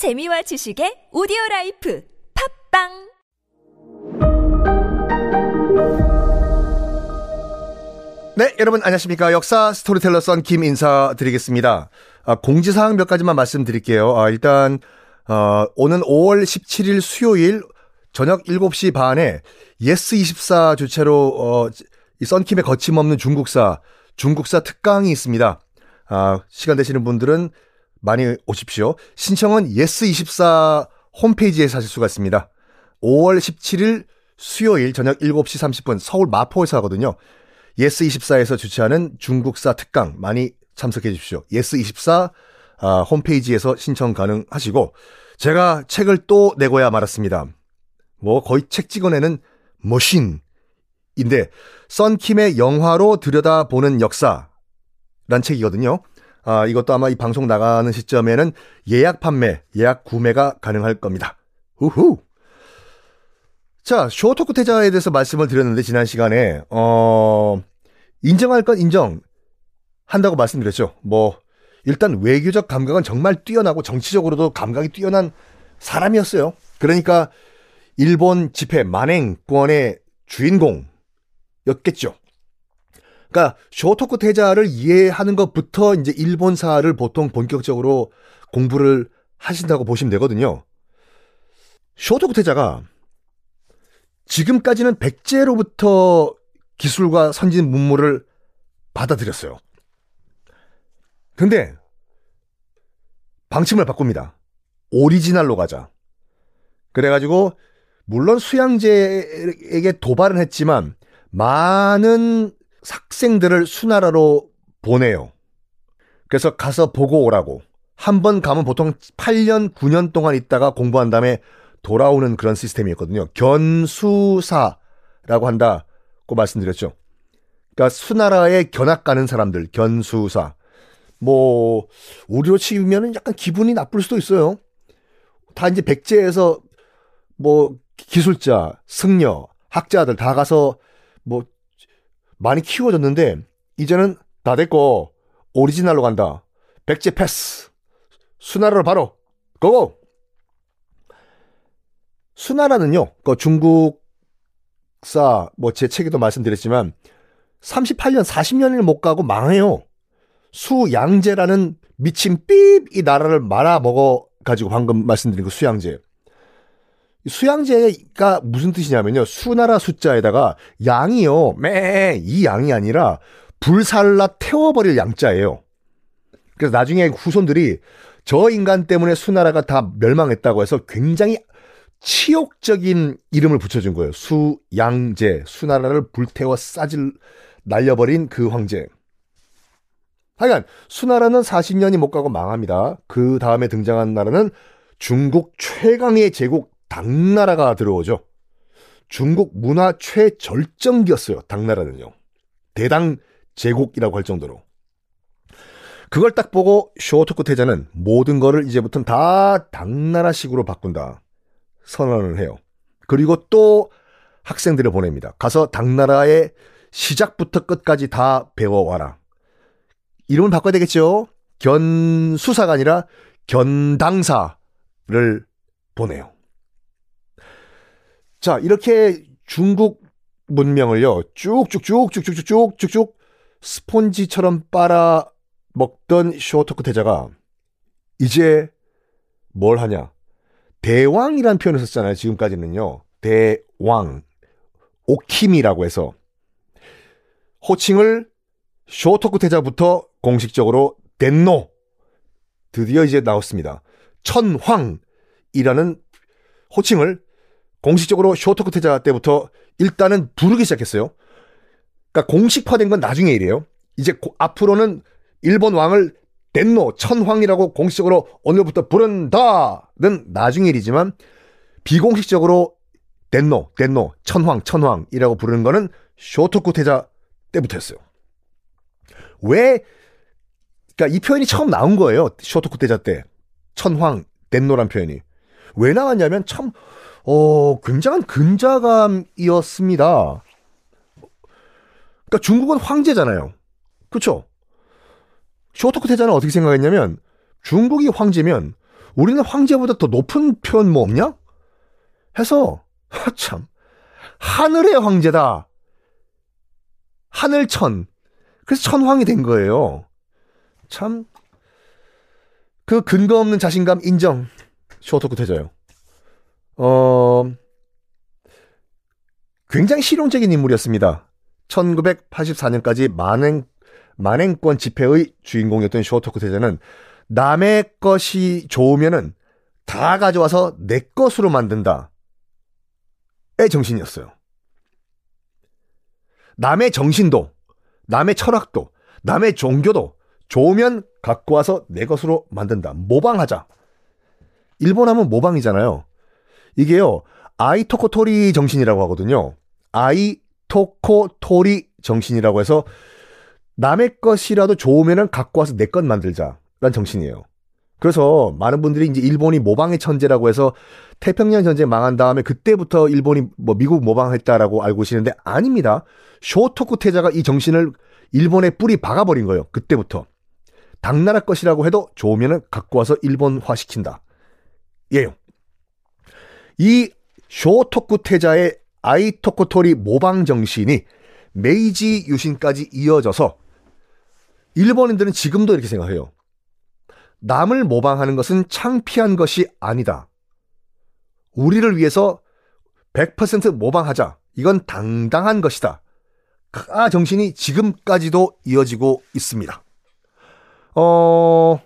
재미와 지식의 오디오 life 팟빵 네, 여러분 안녕하십니까. 역사 스토리텔러 선 김 인사드리겠습니다. 아, 공지 사항 몇 가지만 말씀드릴게요. 아, 일단, 어, 오는 5월 17일 수요일 저녁 7시 반에 예스24 주최로, 어, 이 썬킴의 거침없는 중국사, 중국사 특강이 있습니다. 아, 시간 되시는 분들은 많이 오십시오. 신청은 예스24 홈페이지에서 하실 수가 있습니다. 5월 17일 수요일 저녁 7시 30분 서울 마포에서 하거든요. 예스24에서 주최하는 중국사 특강 많이 참석해 주십시오. 예스24 아, 홈페이지에서 신청 가능하시고 제가 책을 또 내고야 말았습니다. 뭐 거의 책 찍어내는 machine인데 썬킴의 영화로 들여다보는 역사란 책이거든요. 아, 이것도 아마 이 방송 나가는 시점에는 예약 판매, 예약 구매가 가능할 겁니다. 우후. 자, 쇼토크 태자에 대해서 말씀을 드렸는데 지난 시간에 어 인정할 건 인정 한다고 말씀드렸죠. 뭐 일단 외교적 감각은 정말 뛰어나고 정치적으로도 감각이 뛰어난 사람이었어요. 그러니까 일본 집회 만행권의 주인공였겠죠. 그러니까 쇼토쿠 태자를 이해하는 것부터 이제 일본사를 보통 본격적으로 공부를 하신다고 보시면 되거든요. 쇼토쿠 태자가 지금까지는 백제로부터 기술과 선진 문물을 받아들였어요. 근데 방침을 바꿉니다. 오리지널로 가자. 그래가지고 물론 수양제에게 도발은 했지만 많은 학생들을 수나라로 보내요. 그래서 가서 보고 오라고. 한 번 가면 보통 8년, 9년 동안 있다가 공부한 다음에 돌아오는 그런 시스템이었거든요. 견수사라고 한다고 말씀드렸죠. 그러니까 수나라에 견학 가는 사람들, 견수사. 뭐, 우리로 치면 약간 기분이 나쁠 수도 있어요. 다 이제 백제에서 뭐, 기술자, 승려, 학자들 다 가서 뭐, 많이 키워졌는데, 이제는 다 됐고, 오리지널로 간다. 백제 패스. 수나라로 바로, 고고! 수나라는요, 그 중국사, 뭐 제 책에도 말씀드렸지만, 38년, 40년을 못 가고 망해요. 수양제라는 미친 삐이 나라를 말아 먹어 가지고 방금 말씀드린 그 수양제. 수양제가 무슨 뜻이냐면요. 수나라 숫자에다가 양이요. 매, 이 양이 아니라 불살라 태워버릴 양자예요. 그래서 나중에 후손들이 저 인간 때문에 수나라가 다 멸망했다고 해서 굉장히 치욕적인 이름을 붙여준 거예요. 수양제, 수나라를 불태워 싸질, 날려버린 그 황제. 하여간, 수나라는 40년이 못 가고 망합니다. 그 다음에 등장한 나라는 중국 최강의 제국 당나라가 들어오죠. 중국 문화 최절정기였어요. 당나라는요. 대당 제국이라고 할 정도로. 그걸 딱 보고 쇼토쿠 태자는 모든 거를 이제부터는 다 당나라식으로 바꾼다. 선언을 해요. 그리고 또 학생들을 보냅니다. 가서 당나라의 시작부터 끝까지 다 배워와라. 이름을 바꿔야 되겠죠? 견수사가 아니라 견당사를 보내요. 자, 이렇게 중국 문명을요, 쭉쭉쭉쭉쭉쭉쭉쭉 스폰지처럼 빨아 먹던 쇼토크 태자가 이제 뭘 하냐? 대왕이란 표현을 썼잖아요. 지금까지는요. 대왕. 오킴이라고 해서 호칭을 쇼토쿠 태자부터 공식적으로 덴노 드디어 이제 나왔습니다. 천황이라는 호칭을 공식적으로 쇼토쿠 태자 때부터 일단은 부르기 시작했어요. 그러니까 공식화된 건 나중에 일이에요. 이제 고, 앞으로는 일본 왕을 덴노 천황이라고 공식적으로 오늘부터 부른다는 나중 일이지만 비공식적으로 덴노 덴노 천황 천황이라고 부르는 거는 쇼토쿠 태자 때부터였어요. 왜 그러니까 이 표현이 처음 나온 거예요. 쇼토쿠 태자 때 천황 덴노란 표현이 왜 나왔냐면 참 어, 굉장한 근자감이었습니다. 그러니까 중국은 황제잖아요. 그렇죠? 쇼토크 태자는 어떻게 생각했냐면 중국이 황제면 우리는 황제보다 더 높은 표현 뭐 없냐? 해서 참 하늘의 황제다. 하늘천. 그래서 천황이 된 거예요. 참 그 근거 없는 자신감 인정. 쇼토쿠 태자요. 어 굉장히 실용적인 인물이었습니다. 1984년까지 만행 만행권 집회의 주인공이었던 쇼토쿠 태자는 남의 것이 좋으면은 다 가져와서 내 것으로 만든다. 의 정신이었어요. 남의 정신도, 남의 철학도, 남의 종교도 좋으면 갖고 와서 내 것으로 만든다. 모방하자. 일본 하면 모방이잖아요. 이게요, 아이토코토리 정신이라고 하거든요. 아이토코토리 정신이라고 해서 남의 것이라도 좋으면은 갖고 와서 내 것 만들자라는 정신이에요. 그래서 많은 분들이 이제 일본이 모방의 천재라고 해서 태평양 전쟁 망한 다음에 그때부터 일본이 뭐 미국 모방했다라고 알고 계시는데 아닙니다. 쇼토쿠 태자가 이 정신을 일본의 뿌리 박아버린 거예요. 그때부터. 당나라 것이라고 해도 좋으면은 갖고 와서 일본화 시킨다. 예요. 이 쇼토쿠 태자의 아이토코토리 모방 정신이 메이지 유신까지 이어져서 일본인들은 지금도 이렇게 생각해요. 남을 모방하는 것은 창피한 것이 아니다. 우리를 위해서 100% 모방하자. 이건 당당한 것이다. 아 정신이 지금까지도 이어지고 있습니다. 어,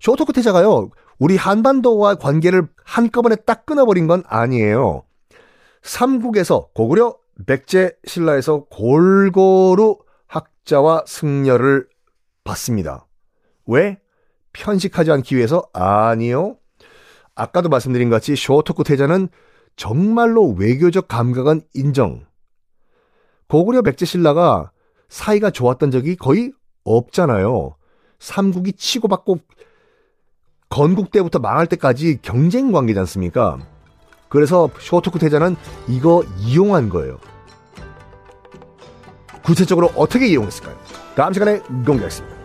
쇼토쿠 태자가요, 우리 한반도와 관계를 한꺼번에 딱 끊어버린 건 아니에요. 삼국에서 고구려 백제 신라에서 골고루 학자와 승려를 받습니다. 왜? 편식하지 않기 위해서? 아니요. 아까도 말씀드린 것 같이 쇼토쿠 태자는 정말로 외교적 감각은 인정. 고구려 백제 신라가 사이가 좋았던 적이 거의 없잖아요. 삼국이 치고받고 건국 때부터 망할 때까지 경쟁 관계지 않습니까? 그래서 쇼토쿠 태자는 이거 이용한 거예요. 구체적으로 어떻게 이용했을까요? 다음 시간에 공개하겠습니다.